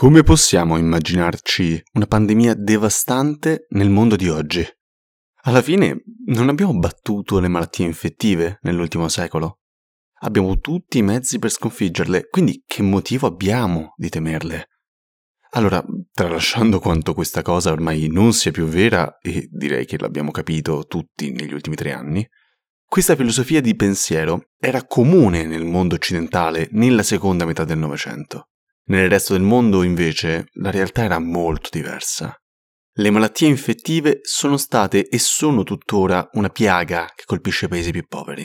Come possiamo immaginarci una pandemia devastante nel mondo di oggi? Alla fine non abbiamo battuto le malattie infettive nell'ultimo secolo. Abbiamo tutti i mezzi per sconfiggerle, quindi che motivo abbiamo di temerle? Allora, tralasciando quanto questa cosa ormai non sia più vera, e direi che l'abbiamo capito tutti negli ultimi tre anni, questa filosofia di pensiero era comune nel mondo occidentale nella seconda metà del Novecento. Nel resto del mondo, invece, la realtà era molto diversa. Le malattie infettive sono state e sono tuttora una piaga che colpisce i paesi più poveri.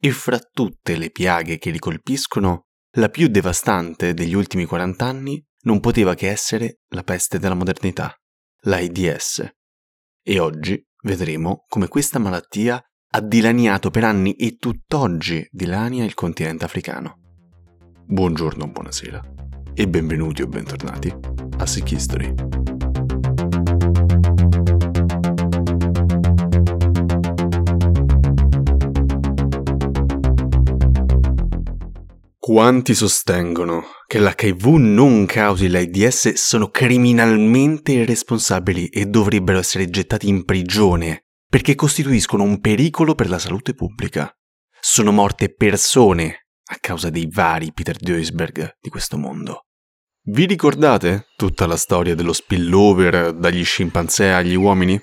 E fra tutte le piaghe che li colpiscono, la più devastante degli ultimi 40 anni non poteva che essere la peste della modernità, l'AIDS. E oggi vedremo come questa malattia ha dilaniato per anni e tutt'oggi dilania il continente africano. Buongiorno, buonasera e benvenuti o bentornati a Sick History. Quanti sostengono che l'HIV non causi l'AIDS sono criminalmente irresponsabili e dovrebbero essere gettati in prigione perché costituiscono un pericolo per la salute pubblica. Sono morte persone a causa dei vari Peter Duisberg di questo mondo. Vi ricordate tutta la storia dello spillover dagli scimpanzé agli uomini?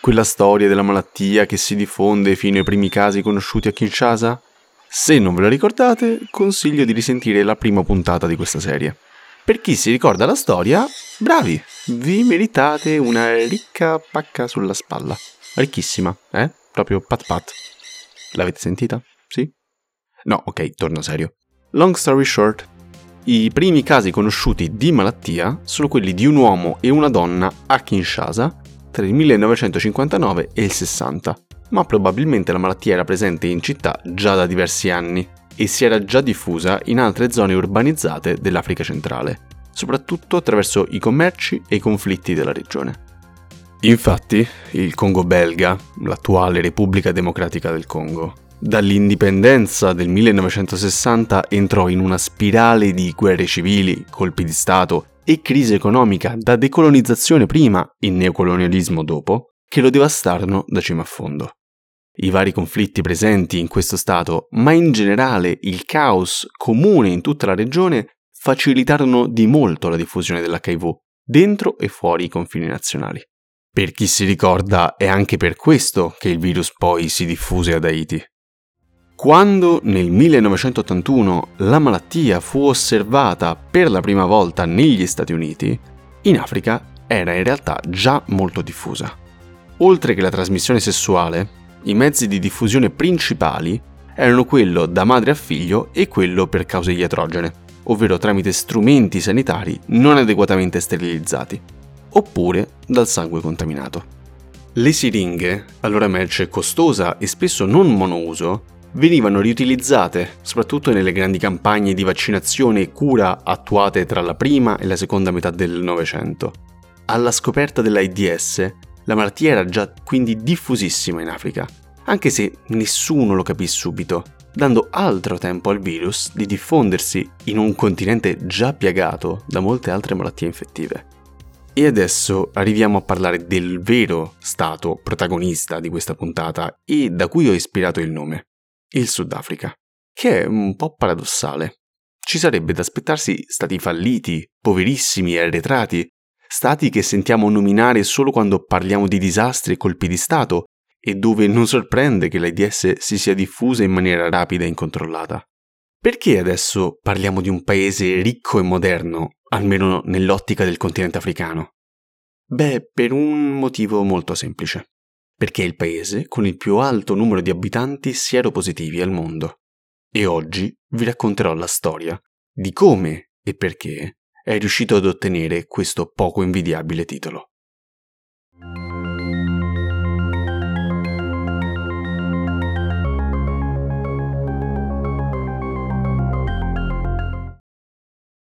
Quella storia della malattia che si diffonde fino ai primi casi conosciuti a Kinshasa? Se non ve la ricordate, consiglio di risentire la prima puntata di questa serie. Per chi si ricorda la storia, bravi, vi meritate una ricca pacca sulla spalla. Ricchissima, eh? Proprio pat pat. L'avete sentita? Sì? No, ok, torno serio. Long story short, i primi casi conosciuti di malattia sono quelli di un uomo e una donna a Kinshasa tra il 1959 e il 60, ma probabilmente la malattia era presente in città già da diversi anni e si era già diffusa in altre zone urbanizzate dell'Africa centrale, soprattutto attraverso i commerci e i conflitti della regione. Infatti, il Congo belga, l'attuale Repubblica Democratica del Congo, Dall'indipendenza del 1960 entrò in una spirale di guerre civili, colpi di Stato e crisi economica da decolonizzazione prima e neocolonialismo dopo, che lo devastarono da cima a fondo. I vari conflitti presenti in questo Stato, ma in generale il caos comune in tutta la regione, facilitarono di molto la diffusione dell'HIV, dentro e fuori i confini nazionali. Per chi si ricorda, è anche per questo che il virus poi si diffuse ad Haiti. Quando nel 1981 la malattia fu osservata per la prima volta negli Stati Uniti, in Africa era in realtà già molto diffusa. Oltre che la trasmissione sessuale, i mezzi di diffusione principali erano quello da madre a figlio e quello per cause iatrogene, ovvero tramite strumenti sanitari non adeguatamente sterilizzati, oppure dal sangue contaminato. Le siringhe, allora merce costosa e spesso non monouso, venivano riutilizzate soprattutto nelle grandi campagne di vaccinazione e cura attuate tra la prima e la seconda metà del Novecento. Alla scoperta dell'AIDS, la malattia era già quindi diffusissima in Africa, anche se nessuno lo capì subito, dando altro tempo al virus di diffondersi in un continente già piagato da molte altre malattie infettive. E adesso arriviamo a parlare del vero stato protagonista di questa puntata e da cui ho ispirato il nome il Sudafrica, che è un po' paradossale. Ci sarebbe da aspettarsi stati falliti, poverissimi e arretrati, stati che sentiamo nominare solo quando parliamo di disastri e colpi di Stato, e dove non sorprende che l'AIDS si sia diffusa in maniera rapida e incontrollata. Perché adesso parliamo di un paese ricco e moderno, almeno nell'ottica del continente africano? Beh, per un motivo molto semplice perché è il paese con il più alto numero di abitanti sieropositivi al mondo. E oggi vi racconterò la storia di come e perché è riuscito ad ottenere questo poco invidiabile titolo.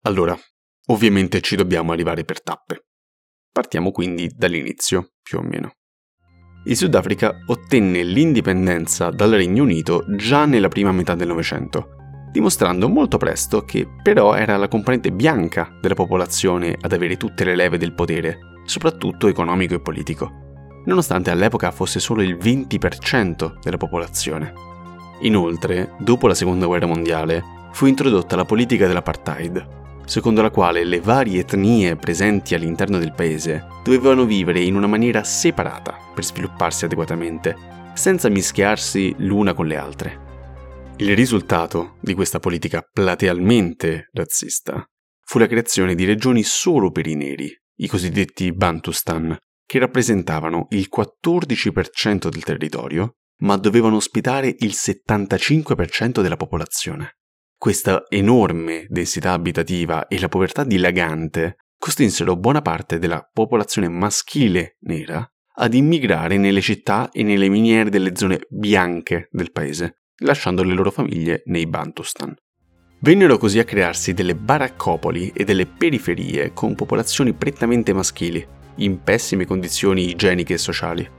Allora, ovviamente ci dobbiamo arrivare per tappe. Partiamo quindi dall'inizio, più o meno il Sudafrica ottenne l'indipendenza dal Regno Unito già nella prima metà del Novecento, dimostrando molto presto che però era la componente bianca della popolazione ad avere tutte le leve del potere, soprattutto economico e politico, nonostante all'epoca fosse solo il 20% della popolazione. Inoltre, dopo la Seconda Guerra Mondiale, fu introdotta la politica dell'apartheid, secondo la quale le varie etnie presenti all'interno del paese dovevano vivere in una maniera separata per svilupparsi adeguatamente, senza mischiarsi l'una con le altre. Il risultato di questa politica platealmente razzista fu la creazione di regioni solo per i neri, i cosiddetti Bantustan, che rappresentavano il 14% del territorio, ma dovevano ospitare il 75% della popolazione. Questa enorme densità abitativa e la povertà dilagante costrinsero buona parte della popolazione maschile nera ad immigrare nelle città e nelle miniere delle zone bianche del paese, lasciando le loro famiglie nei Bantustan. Vennero così a crearsi delle baraccopoli e delle periferie con popolazioni prettamente maschili, in pessime condizioni igieniche e sociali.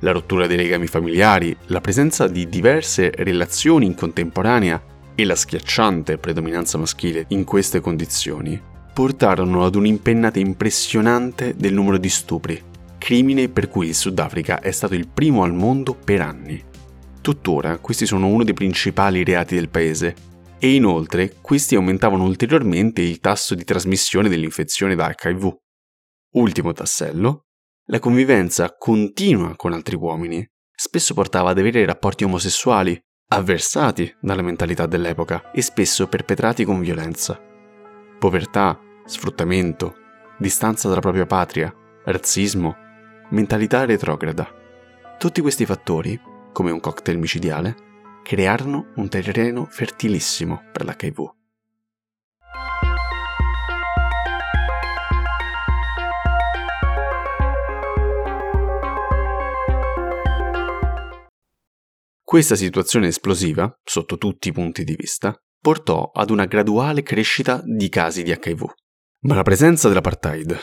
La rottura dei legami familiari, la presenza di diverse relazioni in contemporanea e la schiacciante predominanza maschile in queste condizioni portarono ad un'impennata impressionante del numero di stupri, crimine per cui il Sudafrica è stato il primo al mondo per anni. Tuttora questi sono uno dei principali reati del paese e inoltre questi aumentavano ulteriormente il tasso di trasmissione dell'infezione da HIV. Ultimo tassello, la convivenza continua con altri uomini spesso portava ad avere rapporti omosessuali avversati dalla mentalità dell'epoca e spesso perpetrati con violenza. Povertà, sfruttamento, distanza dalla propria patria, razzismo, mentalità retrograda. Tutti questi fattori, come un cocktail micidiale, crearono un terreno fertilissimo per l'HIV. Questa situazione esplosiva, sotto tutti i punti di vista, portò ad una graduale crescita di casi di HIV. Ma la presenza dell'apartheid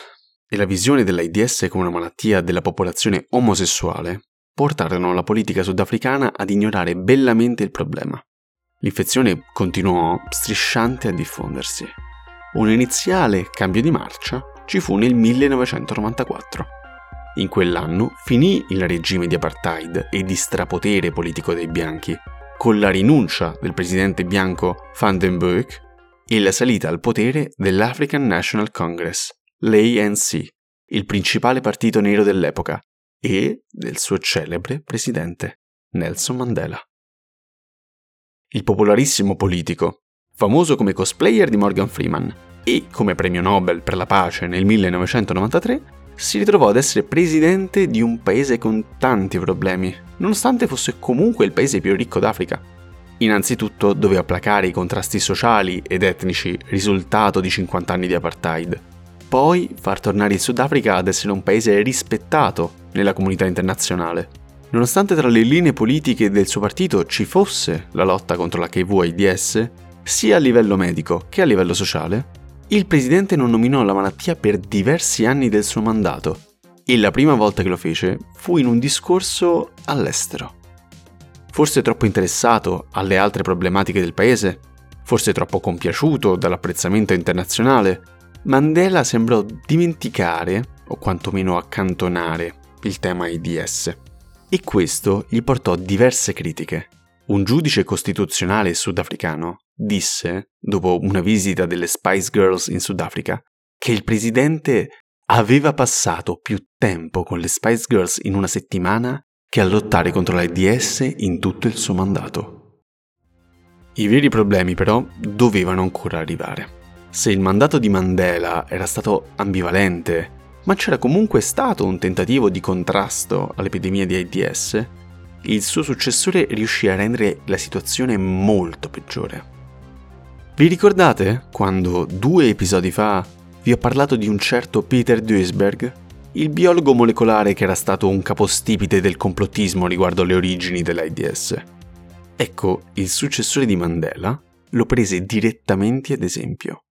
e la visione dell'AIDS come una malattia della popolazione omosessuale portarono la politica sudafricana ad ignorare bellamente il problema. L'infezione continuò strisciante a diffondersi. Un iniziale cambio di marcia ci fu nel 1994 in quell'anno finì il regime di apartheid e di strapotere politico dei bianchi, con la rinuncia del presidente bianco Van den Broek e la salita al potere dell'African National Congress, l'ANC, il principale partito nero dell'epoca, e del suo celebre presidente, Nelson Mandela. Il popolarissimo politico, famoso come cosplayer di Morgan Freeman e come premio Nobel per la pace nel 1993, si ritrovò ad essere presidente di un paese con tanti problemi, nonostante fosse comunque il paese più ricco d'Africa. Innanzitutto doveva placare i contrasti sociali ed etnici risultato di 50 anni di apartheid, poi far tornare il Sudafrica ad essere un paese rispettato nella comunità internazionale. Nonostante tra le linee politiche del suo partito ci fosse la lotta contro l'HIV-AIDS, sia a livello medico che a livello sociale, il presidente non nominò la malattia per diversi anni del suo mandato e la prima volta che lo fece fu in un discorso all'estero. Forse troppo interessato alle altre problematiche del paese, forse troppo compiaciuto dall'apprezzamento internazionale, Mandela sembrò dimenticare, o quantomeno accantonare, il tema AIDS. E questo gli portò diverse critiche. Un giudice costituzionale sudafricano disse, dopo una visita delle Spice Girls in Sudafrica, che il presidente aveva passato più tempo con le Spice Girls in una settimana che a lottare contro l'AIDS in tutto il suo mandato. I veri problemi però dovevano ancora arrivare. Se il mandato di Mandela era stato ambivalente, ma c'era comunque stato un tentativo di contrasto all'epidemia di AIDS, il suo successore riuscì a rendere la situazione molto peggiore. Vi ricordate quando due episodi fa vi ho parlato di un certo Peter Duisberg, il biologo molecolare che era stato un capostipite del complottismo riguardo alle origini dell'AIDS? Ecco, il successore di Mandela lo prese direttamente ad esempio.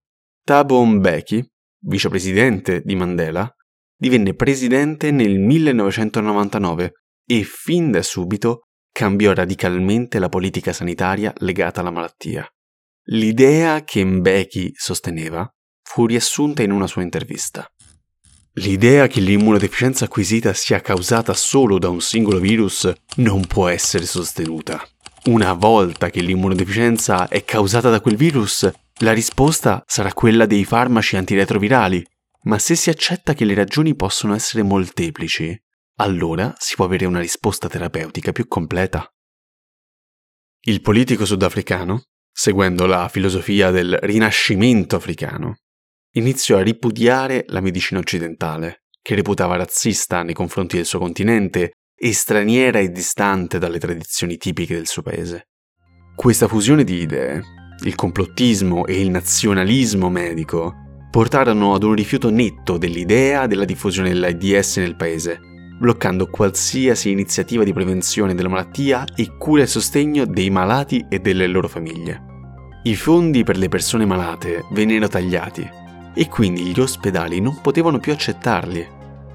Thabo Mbeki, vicepresidente di Mandela, divenne presidente nel 1999 e fin da subito cambiò radicalmente la politica sanitaria legata alla malattia L'idea che Mbeki sosteneva fu riassunta in una sua intervista. L'idea che l'immunodeficienza acquisita sia causata solo da un singolo virus non può essere sostenuta. Una volta che l'immunodeficienza è causata da quel virus, la risposta sarà quella dei farmaci antiretrovirali. Ma se si accetta che le ragioni possono essere molteplici, allora si può avere una risposta terapeutica più completa. Il politico sudafricano, seguendo la filosofia del rinascimento africano, iniziò a ripudiare la medicina occidentale, che reputava razzista nei confronti del suo continente e straniera e distante dalle tradizioni tipiche del suo paese. Questa fusione di idee, il complottismo e il nazionalismo medico, portarono ad un rifiuto netto dell'idea della diffusione dell'AIDS nel paese, bloccando qualsiasi iniziativa di prevenzione della malattia e cura e sostegno dei malati e delle loro famiglie. I fondi per le persone malate vennero tagliati e quindi gli ospedali non potevano più accettarli,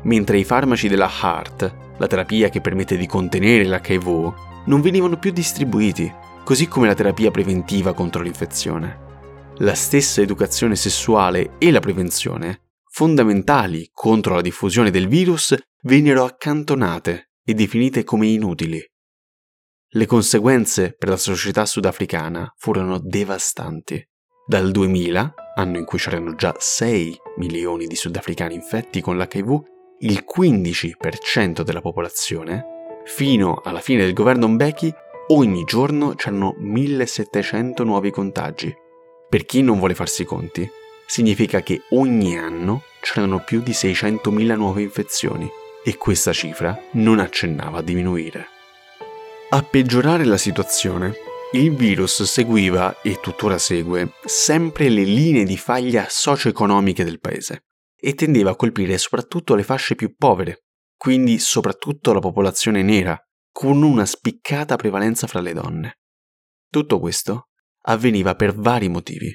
mentre i farmaci della HART, la terapia che permette di contenere l'HIV, non venivano più distribuiti, così come la terapia preventiva contro l'infezione. La stessa educazione sessuale e la prevenzione, fondamentali contro la diffusione del virus, vennero accantonate e definite come inutili. Le conseguenze per la società sudafricana furono devastanti. Dal 2000, anno in cui c'erano già 6 milioni di sudafricani infetti con l'HIV, il 15% della popolazione, fino alla fine del governo Mbeki, ogni giorno c'erano 1700 nuovi contagi. Per chi non vuole farsi i conti, significa che ogni anno c'erano più di 600.000 nuove infezioni e questa cifra non accennava a diminuire. A peggiorare la situazione il virus seguiva, e tuttora segue, sempre le linee di faglia socio-economiche del paese e tendeva a colpire soprattutto le fasce più povere, quindi soprattutto la popolazione nera, con una spiccata prevalenza fra le donne. Tutto questo avveniva per vari motivi.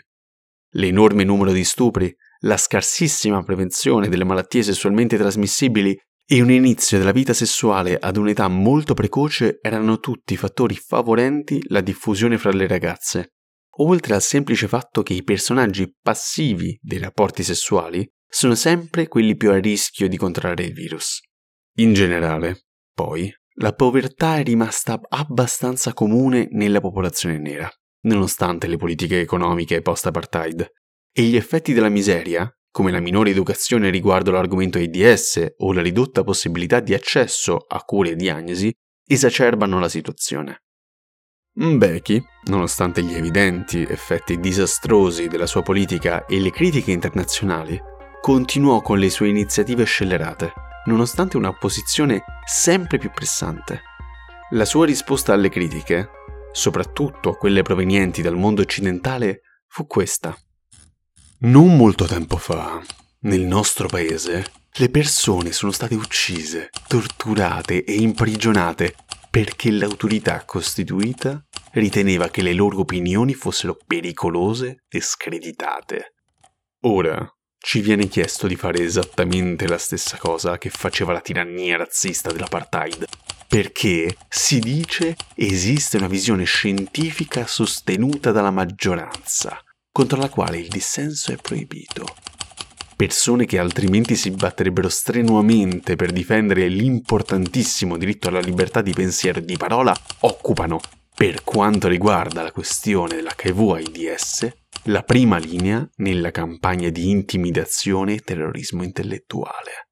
L'enorme numero di stupri, la scarsissima prevenzione delle malattie sessualmente trasmissibili e un inizio della vita sessuale ad un'età molto precoce erano tutti fattori favorenti la diffusione fra le ragazze, oltre al semplice fatto che i personaggi passivi dei rapporti sessuali sono sempre quelli più a rischio di contrarre il virus. In generale, poi, la povertà è rimasta abbastanza comune nella popolazione nera, nonostante le politiche economiche post-apartheid, e gli effetti della miseria, come la minore educazione riguardo l'argomento AIDS o la ridotta possibilità di accesso a cure e diagnosi, esacerbano la situazione. Mbeki, nonostante gli evidenti effetti disastrosi della sua politica e le critiche internazionali, continuò con le sue iniziative scellerate, nonostante una opposizione sempre più pressante. La sua risposta alle critiche, soprattutto a quelle provenienti dal mondo occidentale, fu questa. Non molto tempo fa, nel nostro paese, le persone sono state uccise, torturate e imprigionate perché l'autorità costituita riteneva che le loro opinioni fossero pericolose e screditate. Ora ci viene chiesto di fare esattamente la stessa cosa che faceva la tirannia razzista dell'apartheid, perché si dice esiste una visione scientifica sostenuta dalla maggioranza contro la quale il dissenso è proibito. Persone che altrimenti si batterebbero strenuamente per difendere l'importantissimo diritto alla libertà di pensiero e di parola occupano, per quanto riguarda la questione dell'HIV-AIDS, la prima linea nella campagna di intimidazione e terrorismo intellettuale.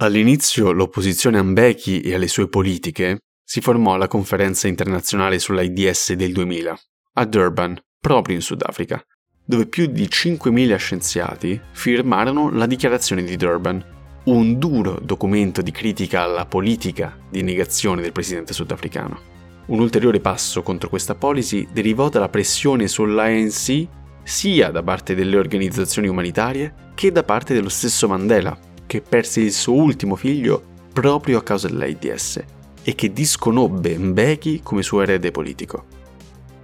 All'inizio l'opposizione a Mbeki e alle sue politiche si formò alla conferenza internazionale sull'AIDS del 2000, a Durban, proprio in Sudafrica, dove più di 5.000 scienziati firmarono la dichiarazione di Durban, un duro documento di critica alla politica di negazione del presidente sudafricano. Un ulteriore passo contro questa policy derivò dalla pressione sull'ANC sia da parte delle organizzazioni umanitarie che da parte dello stesso Mandela, che perse il suo ultimo figlio proprio a causa dell'AIDS e che disconobbe Mbeki come suo erede politico.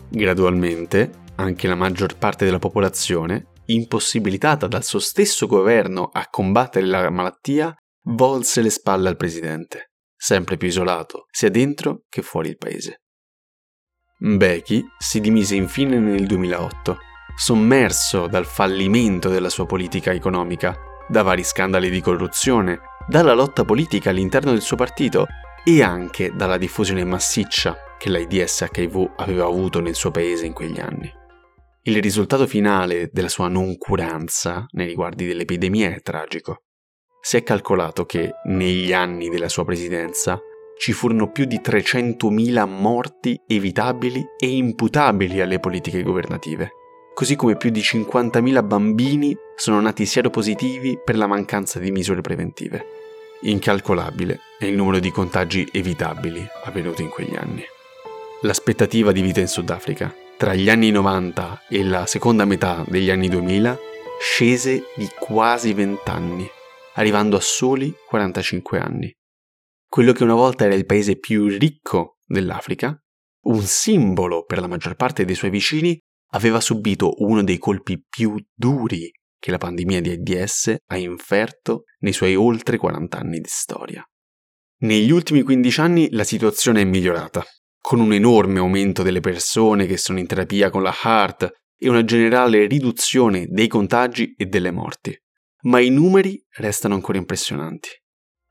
Gradualmente, anche la maggior parte della popolazione, impossibilitata dal suo stesso governo a combattere la malattia, volse le spalle al presidente, sempre più isolato, sia dentro che fuori il paese. Mbeki si dimise infine nel 2008, sommerso dal fallimento della sua politica economica, da vari scandali di corruzione, dalla lotta politica all'interno del suo partito e anche dalla diffusione massiccia che l'AIDS-HIV aveva avuto nel suo paese in quegli anni. Il risultato finale della sua noncuranza nei riguardi dell'epidemia è tragico. Si è calcolato che negli anni della sua presidenza ci furono più di 300.000 morti evitabili e imputabili alle politiche governative, così come più di 50.000 bambini sono nati sieropositivi per la mancanza di misure preventive. Incalcolabile è il numero di contagi evitabili avvenuti in quegli anni. L'aspettativa di vita in Sudafrica tra gli anni 90 e la seconda metà degli anni 2000 scese di quasi 20 anni, arrivando a soli 45 anni. Quello che una volta era il paese più ricco dell'Africa, un simbolo per la maggior parte dei suoi vicini, aveva subito uno dei colpi più duri che la pandemia di AIDS ha inferto nei suoi oltre 40 anni di storia. Negli ultimi 15 anni la situazione è migliorata, con un enorme aumento delle persone che sono in terapia con la HART e una generale riduzione dei contagi e delle morti. Ma i numeri restano ancora impressionanti.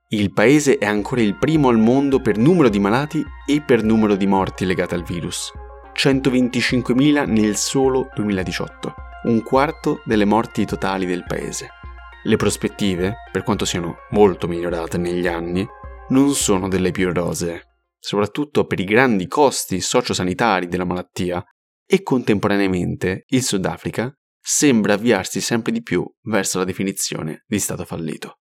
Il paese è ancora il primo al mondo per numero di malati e per numero di morti legate al virus. 125.000 nel solo 2018, un quarto delle morti totali del paese. Le prospettive, per quanto siano molto migliorate negli anni, non sono delle più rosee soprattutto per i grandi costi sociosanitari della malattia, e contemporaneamente il Sudafrica sembra avviarsi sempre di più verso la definizione di Stato fallito.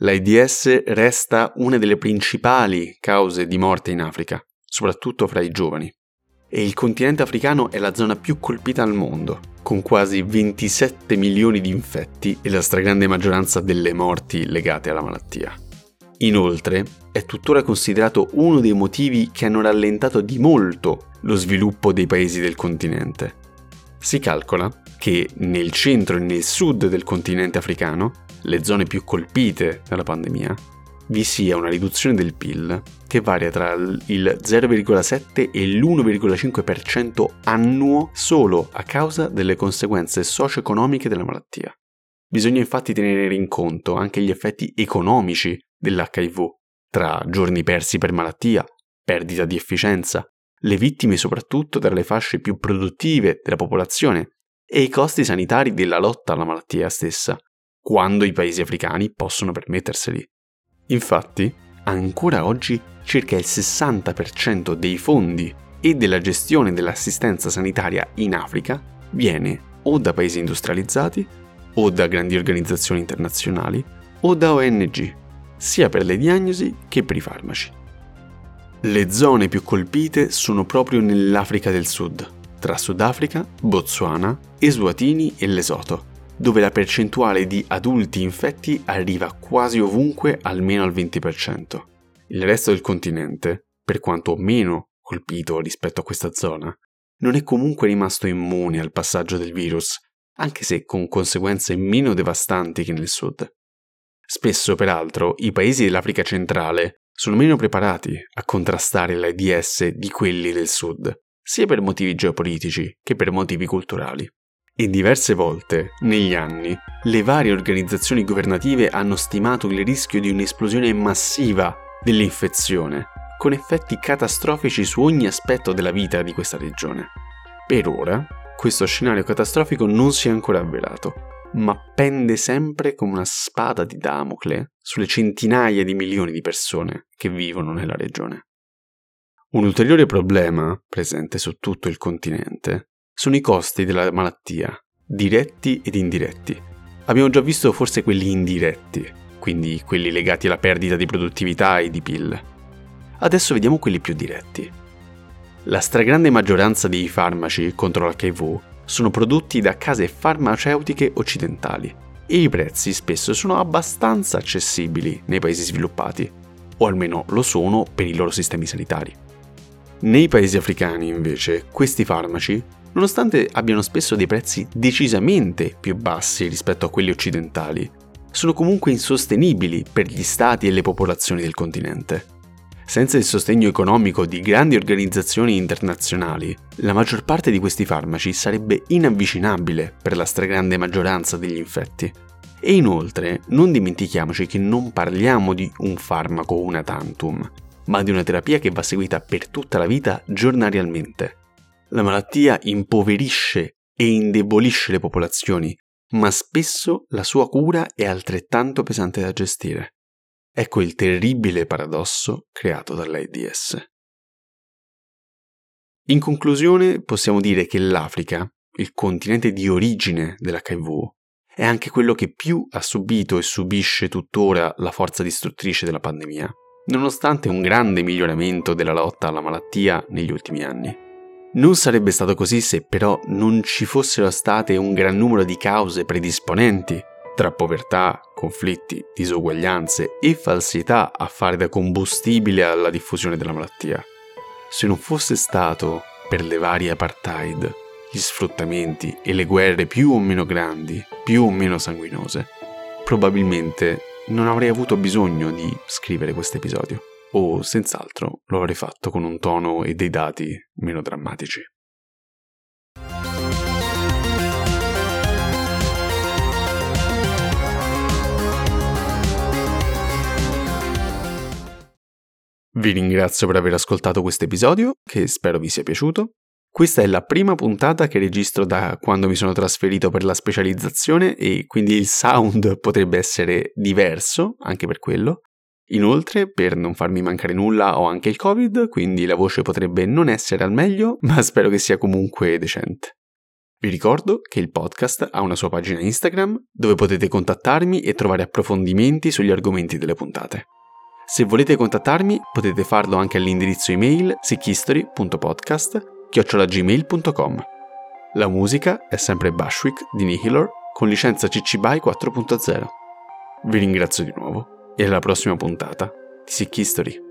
L'AIDS resta una delle principali cause di morte in Africa, soprattutto fra i giovani e il continente africano è la zona più colpita al mondo, con quasi 27 milioni di infetti e la stragrande maggioranza delle morti legate alla malattia. Inoltre, è tuttora considerato uno dei motivi che hanno rallentato di molto lo sviluppo dei paesi del continente. Si calcola che nel centro e nel sud del continente africano, le zone più colpite dalla pandemia, vi sia una riduzione del PIL che varia tra il 0,7 e l'1,5% annuo solo a causa delle conseguenze socio-economiche della malattia. Bisogna infatti tenere in conto anche gli effetti economici dell'HIV, tra giorni persi per malattia, perdita di efficienza, le vittime soprattutto tra le fasce più produttive della popolazione e i costi sanitari della lotta alla malattia stessa, quando i paesi africani possono permetterseli. Infatti, ancora oggi circa il 60% dei fondi e della gestione dell'assistenza sanitaria in Africa viene o da paesi industrializzati, o da grandi organizzazioni internazionali, o da ONG, sia per le diagnosi che per i farmaci. Le zone più colpite sono proprio nell'Africa del Sud, tra Sudafrica, Botswana, Eswatini e Lesotho, dove la percentuale di adulti infetti arriva quasi ovunque almeno al 20%. Il resto del continente, per quanto meno colpito rispetto a questa zona, non è comunque rimasto immune al passaggio del virus, anche se con conseguenze meno devastanti che nel sud. Spesso, peraltro, i paesi dell'Africa centrale sono meno preparati a contrastare l'AIDS di quelli del sud, sia per motivi geopolitici che per motivi culturali. E diverse volte, negli anni, le varie organizzazioni governative hanno stimato il rischio di un'esplosione massiva dell'infezione, con effetti catastrofici su ogni aspetto della vita di questa regione. Per ora, questo scenario catastrofico non si è ancora avverato, ma pende sempre come una spada di Damocle sulle centinaia di milioni di persone che vivono nella regione. Un ulteriore problema presente su tutto il continente sono i costi della malattia, diretti ed indiretti. Abbiamo già visto forse quelli indiretti, quindi quelli legati alla perdita di produttività e di PIL. Adesso vediamo quelli più diretti. La stragrande maggioranza dei farmaci contro l'HIV sono prodotti da case farmaceutiche occidentali e i prezzi spesso sono abbastanza accessibili nei paesi sviluppati, o almeno lo sono per i loro sistemi sanitari. Nei paesi africani, invece, questi farmaci, nonostante abbiano spesso dei prezzi decisamente più bassi rispetto a quelli occidentali, sono comunque insostenibili per gli stati e le popolazioni del continente. Senza il sostegno economico di grandi organizzazioni internazionali, la maggior parte di questi farmaci sarebbe inavvicinabile per la stragrande maggioranza degli infetti. E inoltre non dimentichiamoci che non parliamo di un farmaco una tantum, ma di una terapia che va seguita per tutta la vita giornarialmente. La malattia impoverisce e indebolisce le popolazioni, ma spesso la sua cura è altrettanto pesante da gestire. Ecco il terribile paradosso creato dall'AIDS. In conclusione, possiamo dire che l'Africa, il continente di origine dell'HIV, è anche quello che più ha subito e subisce tuttora la forza distruttrice della pandemia, nonostante un grande miglioramento della lotta alla malattia negli ultimi anni. Non sarebbe stato così se però non ci fossero state un gran numero di cause predisponenti, tra povertà, conflitti, disuguaglianze e falsità a fare da combustibile alla diffusione della malattia. Se non fosse stato per le varie apartheid, gli sfruttamenti e le guerre più o meno grandi, più o meno sanguinose, probabilmente non avrei avuto bisogno di scrivere questo episodio, o senz'altro lo avrei fatto con un tono e dei dati meno drammatici. Vi ringrazio per aver ascoltato questo episodio, che spero vi sia piaciuto. Questa è la prima puntata che registro da quando mi sono trasferito per la specializzazione e quindi il sound potrebbe essere diverso anche per quello. Inoltre, per non farmi mancare nulla, ho anche il Covid, quindi la voce potrebbe non essere al meglio, ma spero che sia comunque decente. Vi ricordo che il podcast ha una sua pagina Instagram dove potete contattarmi e trovare approfondimenti sugli argomenti delle puntate. Se volete contattarmi potete farlo anche all'indirizzo email sickhistory.podcast chiocciolagmail.com. La musica è sempre Bashwick di Nihilor con licenza CC BY 4.0. Vi ringrazio di nuovo e alla prossima puntata di Sick History.